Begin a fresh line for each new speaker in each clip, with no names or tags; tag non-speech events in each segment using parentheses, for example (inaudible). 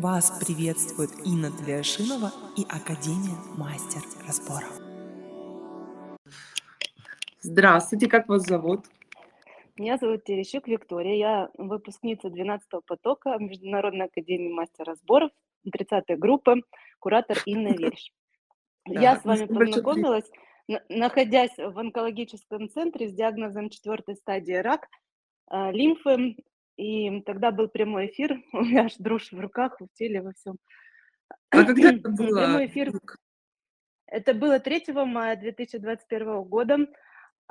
Вас приветствует Инна Тлешинова и Академия Мастер Разборов.
Здравствуйте, как вас зовут?
Меня зовут Терещук Виктория, я выпускница 12-го потока Международной Академии Мастер Разборов, 30-й группы, куратор Инна Верш. (laughs)
Да,
Я с вами познакомилась, на- находясь в онкологическом центре с диагнозом четвертой стадии рак э, лимфы, и тогда был прямой эфир, (laughs) у меня аж дрожь в руках, в теле, во всем.
А когда это (clears throat) было?
Прямой эфир Это было 3 мая 2021 года.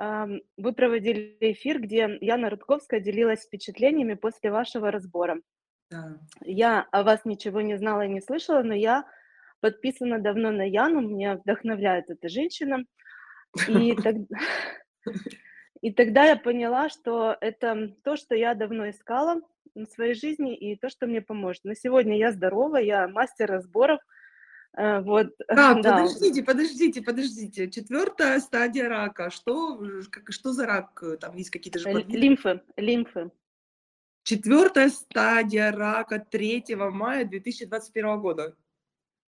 Вы проводили эфир, где Яна Рудковская делилась впечатлениями после вашего разбора.
Да.
Я о вас ничего не знала и не слышала, но я подписана давно на Яну, меня вдохновляет эта женщина. И, (laughs) тог- (laughs) и тогда я поняла, что это то, что я давно искала в своей жизни, и то, что мне поможет. На сегодня я здорова, я мастер разборов. Э, Вот,
Так, (laughs)
да.
подождите, подождите, подождите. Четвертая стадия рака. Что, как, что за рак? Э, Там есть какие-то же подвиды?
Лимфы, лимфы.
Четвертая стадия рака 3 мая 2021 года.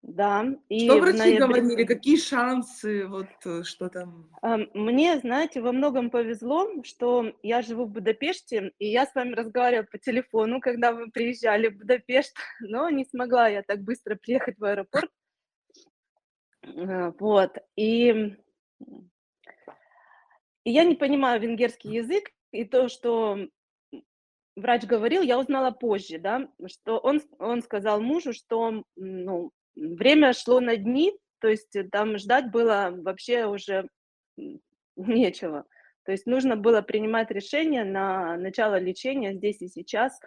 Да, и
Что врачи
ноябре-
говорили? Какие шансы? Вот э, что там?
Ам, Мне, знаете, во многом повезло, что я живу в Будапеште, и я с вами разговаривала по телефону, когда вы приезжали в Будапешт, (laughs) но не смогла я так быстро приехать в аэропорт. Э, Вот, и, и я не понимаю венгерский язык, и то, что врач говорил, я узнала позже, да, что он, он сказал мужу, что ну, время шло на дни, то есть э, там ждать было вообще уже нечего. То есть нужно было принимать решение на начало лечения здесь и сейчас,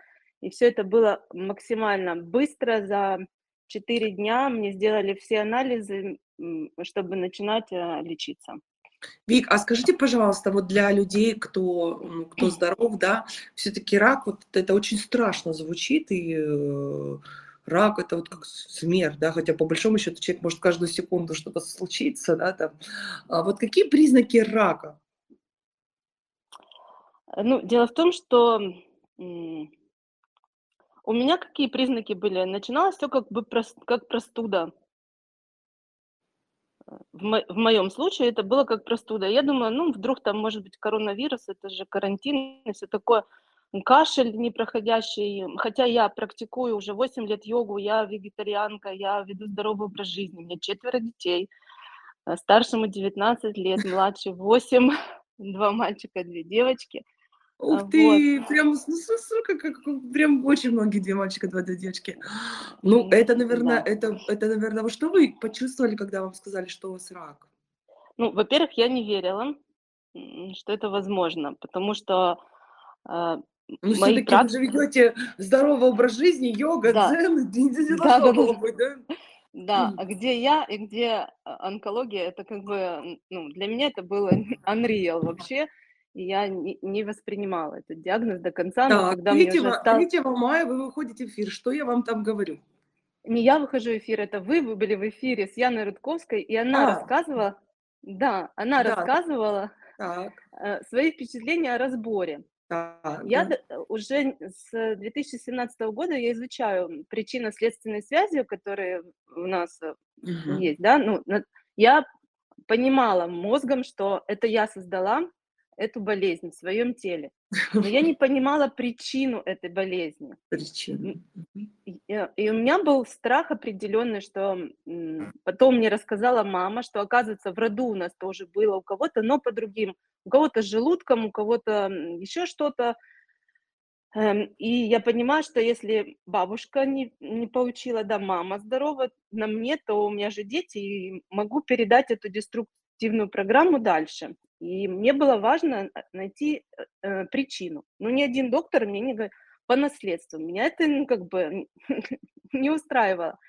и все это было максимально быстро, за 4 дня мне сделали все анализы, чтобы начинать э, лечиться.
Вик, а скажите, пожалуйста, вот для людей, кто, кто здоров, да, все-таки рак, вот это очень страшно звучит, и э, рак это вот как смерть, да, хотя по большому счету человек может каждую секунду что-то случиться, да, там. А вот какие признаки рака?
Ну, дело в том, что у меня какие признаки были? Начиналось все как бы как простуда. В, мо- в моем случае это было как простуда. Я думала, ну, вдруг там может быть коронавирус, это же карантин и все такое. Кашель непроходящий. Хотя я практикую уже 8 лет йогу, я вегетарианка, я веду здоровый образ жизни, у меня четверо детей. Э, Старшему 19 лет, (laughs) младше 8, (laughs) два мальчика, две девочки.
Ух
А,
ты, прям, ну, сука, как, прям очень многие, две мальчика, два две девочки. Ну, это, наверное,
да.
это, это, наверное, вот что вы почувствовали, когда вам сказали, что у вас рак?
Ну, во-первых, я не верила, что это возможно, потому что э,
Ну, все-таки вы
прак-
же ведете здоровый образ жизни, йога,
Да.
дзен, (laughs) не,
Да, да, да.
быть, да?
Да, а где я и где а, онкология, это как бы, ну, для меня это было (laughs) unreal вообще, и я не, не воспринимала этот диагноз до конца, но
Так,
когда мне
3,
уже стал...
3 мая вы выходите в эфир. Что я вам там говорю?
Не я выхожу в эфир, это вы, вы были в эфире с Яной Рудковской, и она
А.
рассказывала, да, она
Да.
рассказывала
Так,
э, свои впечатления о разборе.
Так.
Я
да.
э, уже с 2017 года я изучаю причинно-следственные связи, которые у нас
Мгм.
есть, да, ну, я понимала мозгом, что это я создала эту болезнь в своем теле, но я не (laughs) понимала причину этой болезни. И, э, и у меня был страх определенный, что потом мне рассказала мама, что оказывается в роду у нас тоже было у кого-то, но по другим, у кого-то с желудком, у кого-то еще что-то. Эм, И я понимаю, что если бабушка не, не получила, да, мама здорова на мне, то у меня же дети, и могу передать эту деструктивную программу дальше. И мне было важно найти э, э, причину. Ну, ни один доктор мне не говорит по наследству. Меня это ну, как бы (laughs) не устраивало.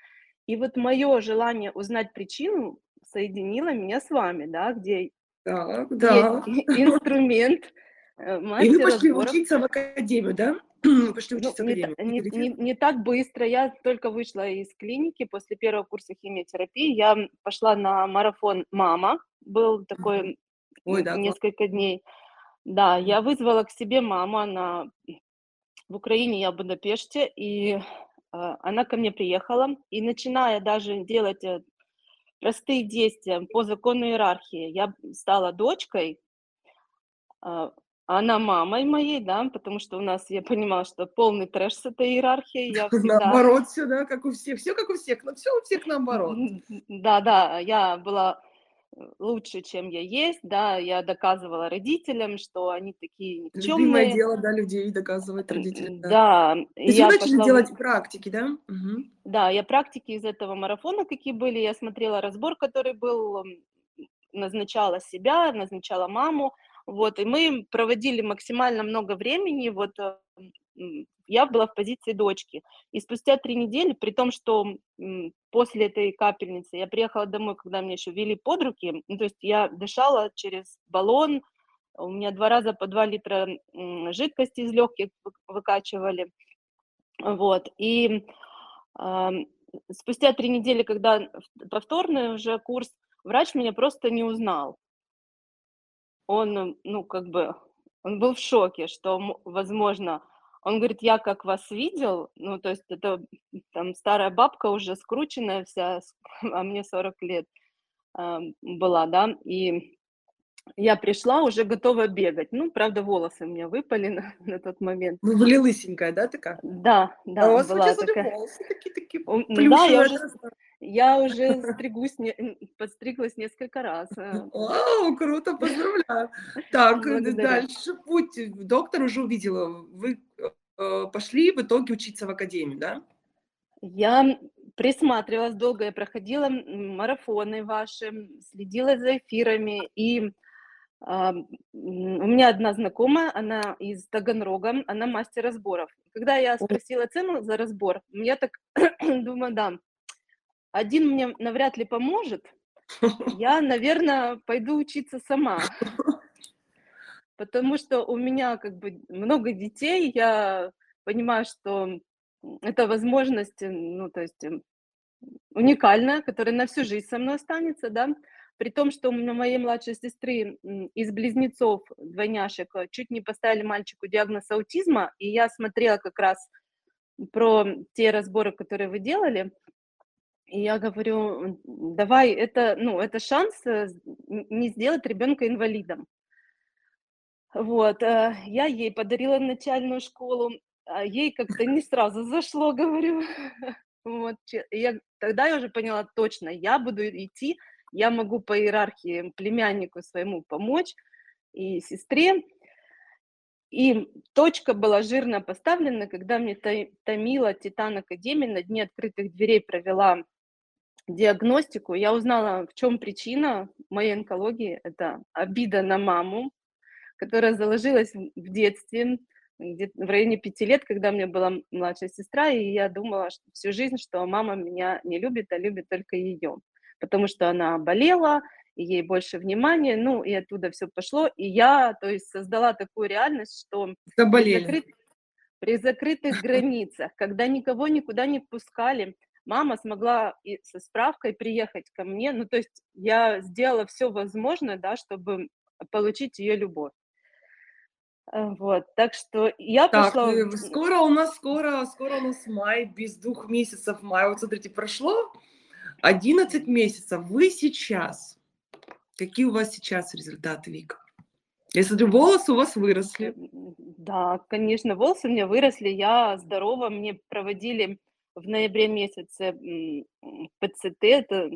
И вот мое желание узнать причину соединило меня с вами, да, где
Так, да.
есть инструмент, э,
И вы пошли
разборов.
учиться в академию, да? (clears throat) Пошли
Ну,
учиться в
не,
академию.
не, не, не так быстро. Я только вышла из клиники после первого курса химиотерапии. Я пошла на марафон «Мама». Был такой
Ой, да,
несколько дней. Да, я вызвала к себе маму. Она в Украине, я в Будапеште. И а, она ко мне приехала, и начиная даже делать э, простые действия по закону иерархии, я стала дочкой, а, она мамой моей, да, потому что у нас, я понимала, что полный трэш с этой иерархией. Я (laughs) всегда...
Наоборот, все, да, как у всех, все как у всех, но все у всех наоборот.
Да, да, я была лучше, чем я есть, да, я доказывала родителям, что они такие никчемные.
Любимое дело, да, людей доказывать родителям.
Да. да.
Есть я начали пошла... делать практики, да?
Угу. Да, я практики из этого марафона, какие были, я смотрела разбор, который был, назначала себя, назначала маму, вот, и мы проводили максимально много времени, вот, я была в позиции дочки. И спустя три недели, при том, что после этой капельницы я приехала домой, когда меня еще вели под руки, ну, то есть я дышала через баллон, у меня два раза по два литра жидкости из легких выкачивали, вот, и э, спустя три недели, когда повторный уже курс, врач меня просто не узнал. Он, ну, как бы, он был в шоке, что, возможно, он говорит, я как вас видел, ну, то есть это там старая бабка уже скрученная вся, (laughs) а мне 40 лет э, была, да, и я пришла уже готова бегать. Ну, правда, волосы у меня выпали (laughs) на, на тот момент.
Ну, были лысенькая, да, такая?
Да, да,
а у вас
была
такая. волосы такие, такие
Да, я уже, я уже (laughs) стригусь, не, подстриглась несколько раз. Э.
Вау, круто, поздравляю. Так, Благодарю. дальше путь. Доктор уже увидела. Вы э, пошли в итоге учиться в академию, да?
Я присматривалась долго, я проходила марафоны ваши, следила за эфирами, и у меня одна знакомая, она из Таганрога, она мастер разборов. Когда я спросила цену за разбор, я так (clears throat) думаю, да, один мне навряд ли поможет, я, наверное, пойду учиться сама. Потому что у меня как бы много детей, я понимаю, что это возможность, ну, то есть уникальная, которая на всю жизнь со мной останется, да, при том, что у моей младшей сестры из близнецов, двойняшек, чуть не поставили мальчику диагноз аутизма, и я смотрела как раз про те разборы, которые вы делали, и я говорю, давай, это, ну, это шанс э, не сделать ребенка инвалидом. Вот, э, я ей подарила начальную школу, а ей как-то не сразу зашло, (laughs) говорю. Вот, я, тогда я уже поняла точно, я буду идти, я могу по иерархии племяннику своему помочь и сестре. И точка была жирно поставлена, когда мне томила Титан Академия на дне открытых дверей провела диагностику, я узнала, в чем причина моей онкологии. Это обида на маму, которая заложилась в детстве, где в районе пяти лет, когда у меня была младшая сестра, и я думала что всю жизнь, что мама меня не любит, а любит только ее, потому что она болела, и ей больше внимания, ну, и оттуда все пошло, и я, то есть, создала такую реальность, что при, закрыт... при закрытых границах, когда никого никуда не пускали, мама смогла и со справкой приехать ко мне. Ну, то есть я сделала все возможное, да, чтобы получить ее любовь. Э, вот, так что я
так,
пошла...
Ну, скоро у нас, скоро, скоро у нас май, без двух месяцев мая. Вот смотрите, прошло 11 месяцев. Вы сейчас, какие у вас сейчас результаты, Вика? Я смотрю, волосы у вас выросли.
Да, конечно, волосы у меня выросли, я здорова, мне проводили в ноябре месяце ПЦТ, это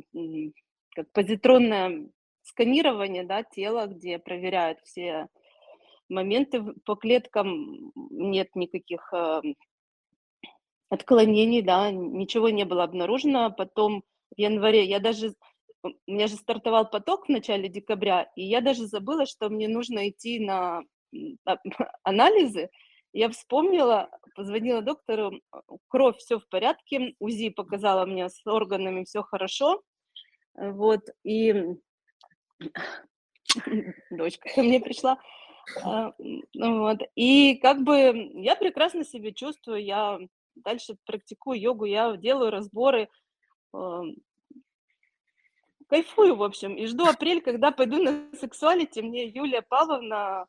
как позитронное сканирование да, тела, где проверяют все моменты по клеткам, нет никаких э, отклонений, да, ничего не было обнаружено. Потом в январе. Я даже, у меня же стартовал поток в начале декабря, и я даже забыла, что мне нужно идти на а, (laughs) анализы, я вспомнила, позвонила доктору, кровь все в порядке, УЗИ показала мне с органами все хорошо, вот, и (laughs) дочка ко мне пришла, а, вот, и как бы я прекрасно себя чувствую, я дальше практикую йогу, я делаю разборы, кайфую, в общем, и жду апрель, когда пойду на сексуалити, мне Юлия Павловна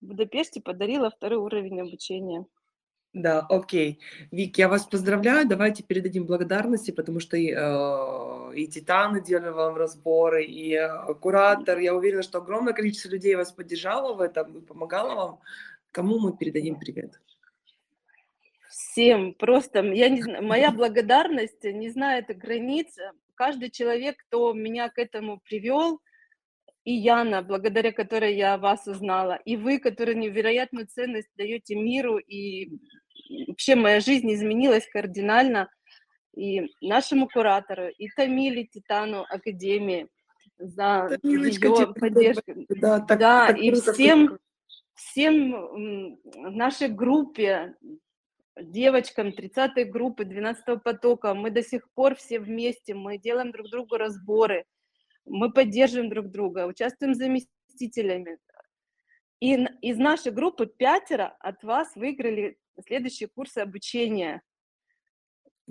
в Будапеште подарила второй уровень обучения.
Да, окей. Вик, я вас поздравляю. Давайте передадим благодарности, потому что и, э, и Титаны делали вам разборы, и э, куратор. Я уверена, что огромное количество людей вас поддержало в этом и помогало вам. Кому мы передадим привет?
Всем просто, я не знаю, моя благодарность не знает границ. Каждый человек, кто меня к этому привел, и Яна, благодаря которой я вас узнала, и вы, которые невероятную ценность даете миру, и вообще моя жизнь изменилась кардинально, и нашему куратору, и Тамиле Титану Академии за
Тамилочка,
ее поддержку.
Да, так,
да,
так
и всем, всем в нашей группе, девочкам 30-й группы 12 потока, мы до сих пор все вместе, мы делаем друг другу разборы, мы поддерживаем друг друга, участвуем заместителями. И из нашей группы пятеро от вас выиграли следующие курсы обучения.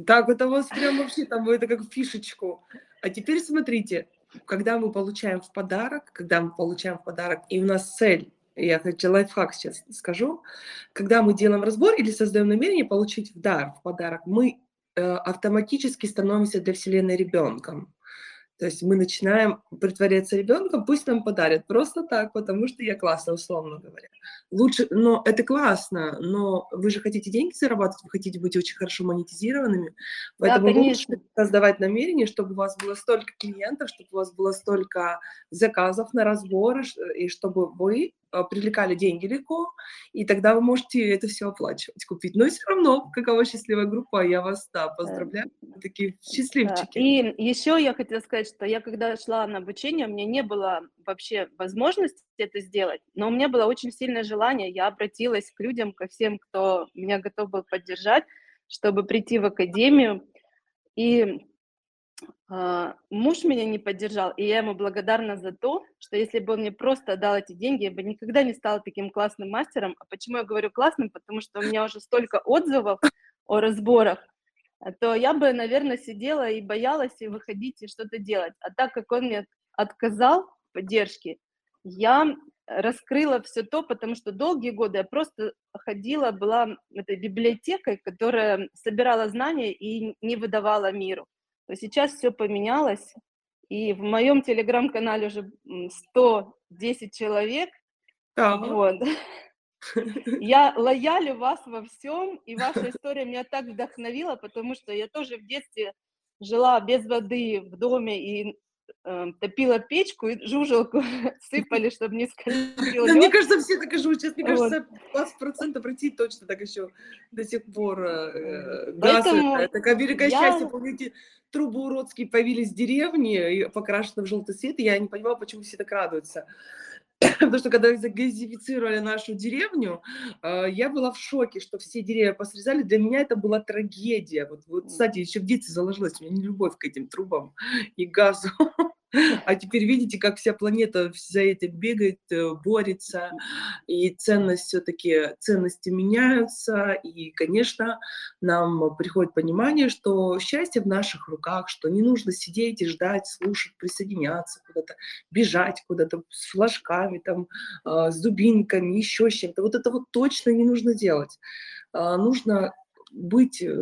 Так, это у вас прям вообще там, это как фишечку. А теперь смотрите, когда мы получаем в подарок, когда мы получаем в подарок, и у нас цель, я хочу лайфхак сейчас скажу, когда мы делаем разбор или создаем намерение получить в дар, в подарок, мы э, автоматически становимся для Вселенной ребенком. То есть мы начинаем притворяться ребенком, пусть нам подарят просто так, потому что я классно, условно говоря. Лучше, но это классно, но вы же хотите деньги зарабатывать, вы хотите быть очень хорошо монетизированными, поэтому лучше
конечно.
создавать намерение, чтобы у вас было столько клиентов, чтобы у вас было столько заказов на разборы, и чтобы вы а, привлекали деньги легко, и тогда вы можете это все оплачивать, купить. Но все равно, какова счастливая группа, я вас да, поздравляю, такие
Да.
счастливчики.
И еще я хотела сказать, что я когда шла на обучение, у меня не было вообще возможности это сделать, но у меня было очень сильное желание. Я обратилась к людям, ко всем, кто меня готов был поддержать, чтобы прийти в академию. И а, муж меня не поддержал, и я ему благодарна за то, что если бы он мне просто дал эти деньги, я бы никогда не стала таким классным мастером. А почему я говорю классным? Потому что у меня уже столько отзывов о разборах, то я бы, наверное, сидела и боялась и выходить и что-то делать. А так как он мне отказал в поддержке, я раскрыла все то, потому что долгие годы я просто ходила, была этой библиотекой, которая собирала знания и не выдавала миру. То сейчас все поменялось, и в моем телеграм-канале уже м, 110 человек.
Да.
Вот. (laughs) Я лоялю вас во всем, и ваша история меня так вдохновила, потому что я тоже в детстве жила без воды в доме и э, топила печку, и жужелку (laughs) сыпали, чтобы не скользил
Да, мне кажется, все так и живут. Сейчас, мне кажется, 20% пройти точно так еще до сих пор э, газ. Такое великое
я-
счастье. Помните, трубы уродские появились в деревне, покрашены в желтый цвет, и я не понимала, почему все так радуются. Потому что когда загазифицировали нашу деревню, э, я была в шоке, что все деревья посрезали. Для меня это была трагедия. Вот, вот кстати, еще в детстве заложилась у меня не любовь к этим трубам и газу. (laughs) А теперь видите, как вся планета за это бегает, э, борется, и ценность все-таки, ценности меняются, и, конечно, нам приходит понимание, что счастье в наших руках, что не нужно сидеть и ждать, слушать, присоединяться куда-то, бежать куда-то с флажками, там, а, с дубинками, еще с чем-то. Вот это вот точно не нужно делать. А, Нужно быть э,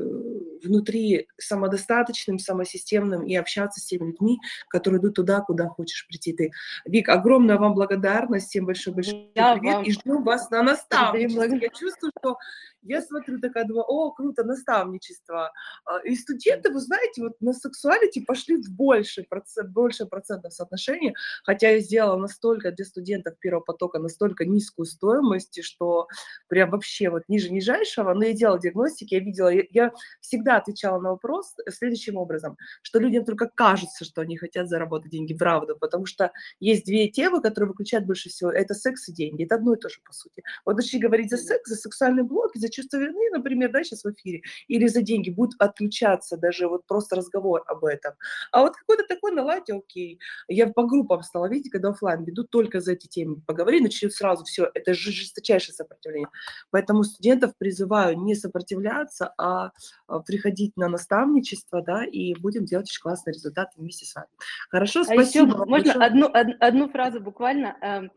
внутри самодостаточным, самосистемным и общаться с теми людьми, которые идут туда, куда хочешь прийти ты. Вик, огромная вам благодарность, всем большой-большой
Я
привет,
вам
и ждем вас на наставничество. Я чувствую, что я смотрю такая, думаю, о, круто, наставничество. А, И студенты, вы знаете, вот на сексуалити пошли в большее, процент, большее процентное соотношение, хотя я сделала настолько для студентов первого потока настолько низкую стоимость, что прям вообще вот ниже нижайшего, но я делала диагностики, я видела, я, всегда отвечала на вопрос следующим образом, что людям только кажется, что они хотят заработать деньги, правда, потому что есть две темы, которые выключают больше всего, это секс и деньги, это одно и то же, по сути. Вот начали говорить за секс, за сексуальный блок, за чувство вины, например, да, сейчас в эфире, или за деньги, будет отключаться даже вот просто разговор об этом. А вот какой-то такой наладьте, окей. Я по группам стала видеть, когда оффлайн веду только за эти темы. Поговори, начнет сразу все. Это же жесточайшее сопротивление. Поэтому студентов призываю не сопротивляться, а а, приходить на наставничество, да, и будем делать очень классные результаты вместе с вами. Хорошо,
А
спасибо.
еще можно
большое.
одну, од- одну фразу буквально. эм,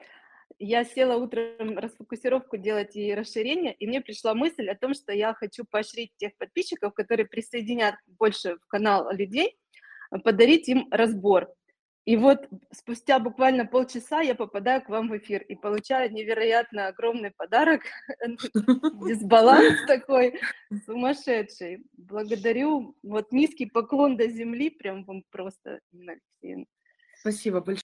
я села утром расфокусировку делать и расширение, и мне пришла мысль о том, что я хочу поощрить тех подписчиков, которые присоединят больше в канал людей, подарить им разбор. И вот спустя буквально полчаса я попадаю к вам в эфир и получаю невероятно огромный подарок, (laughs) дисбаланс (laughs) такой сумасшедший. Благодарю, вот низкий поклон до земли, прям вам просто,
Спасибо большое.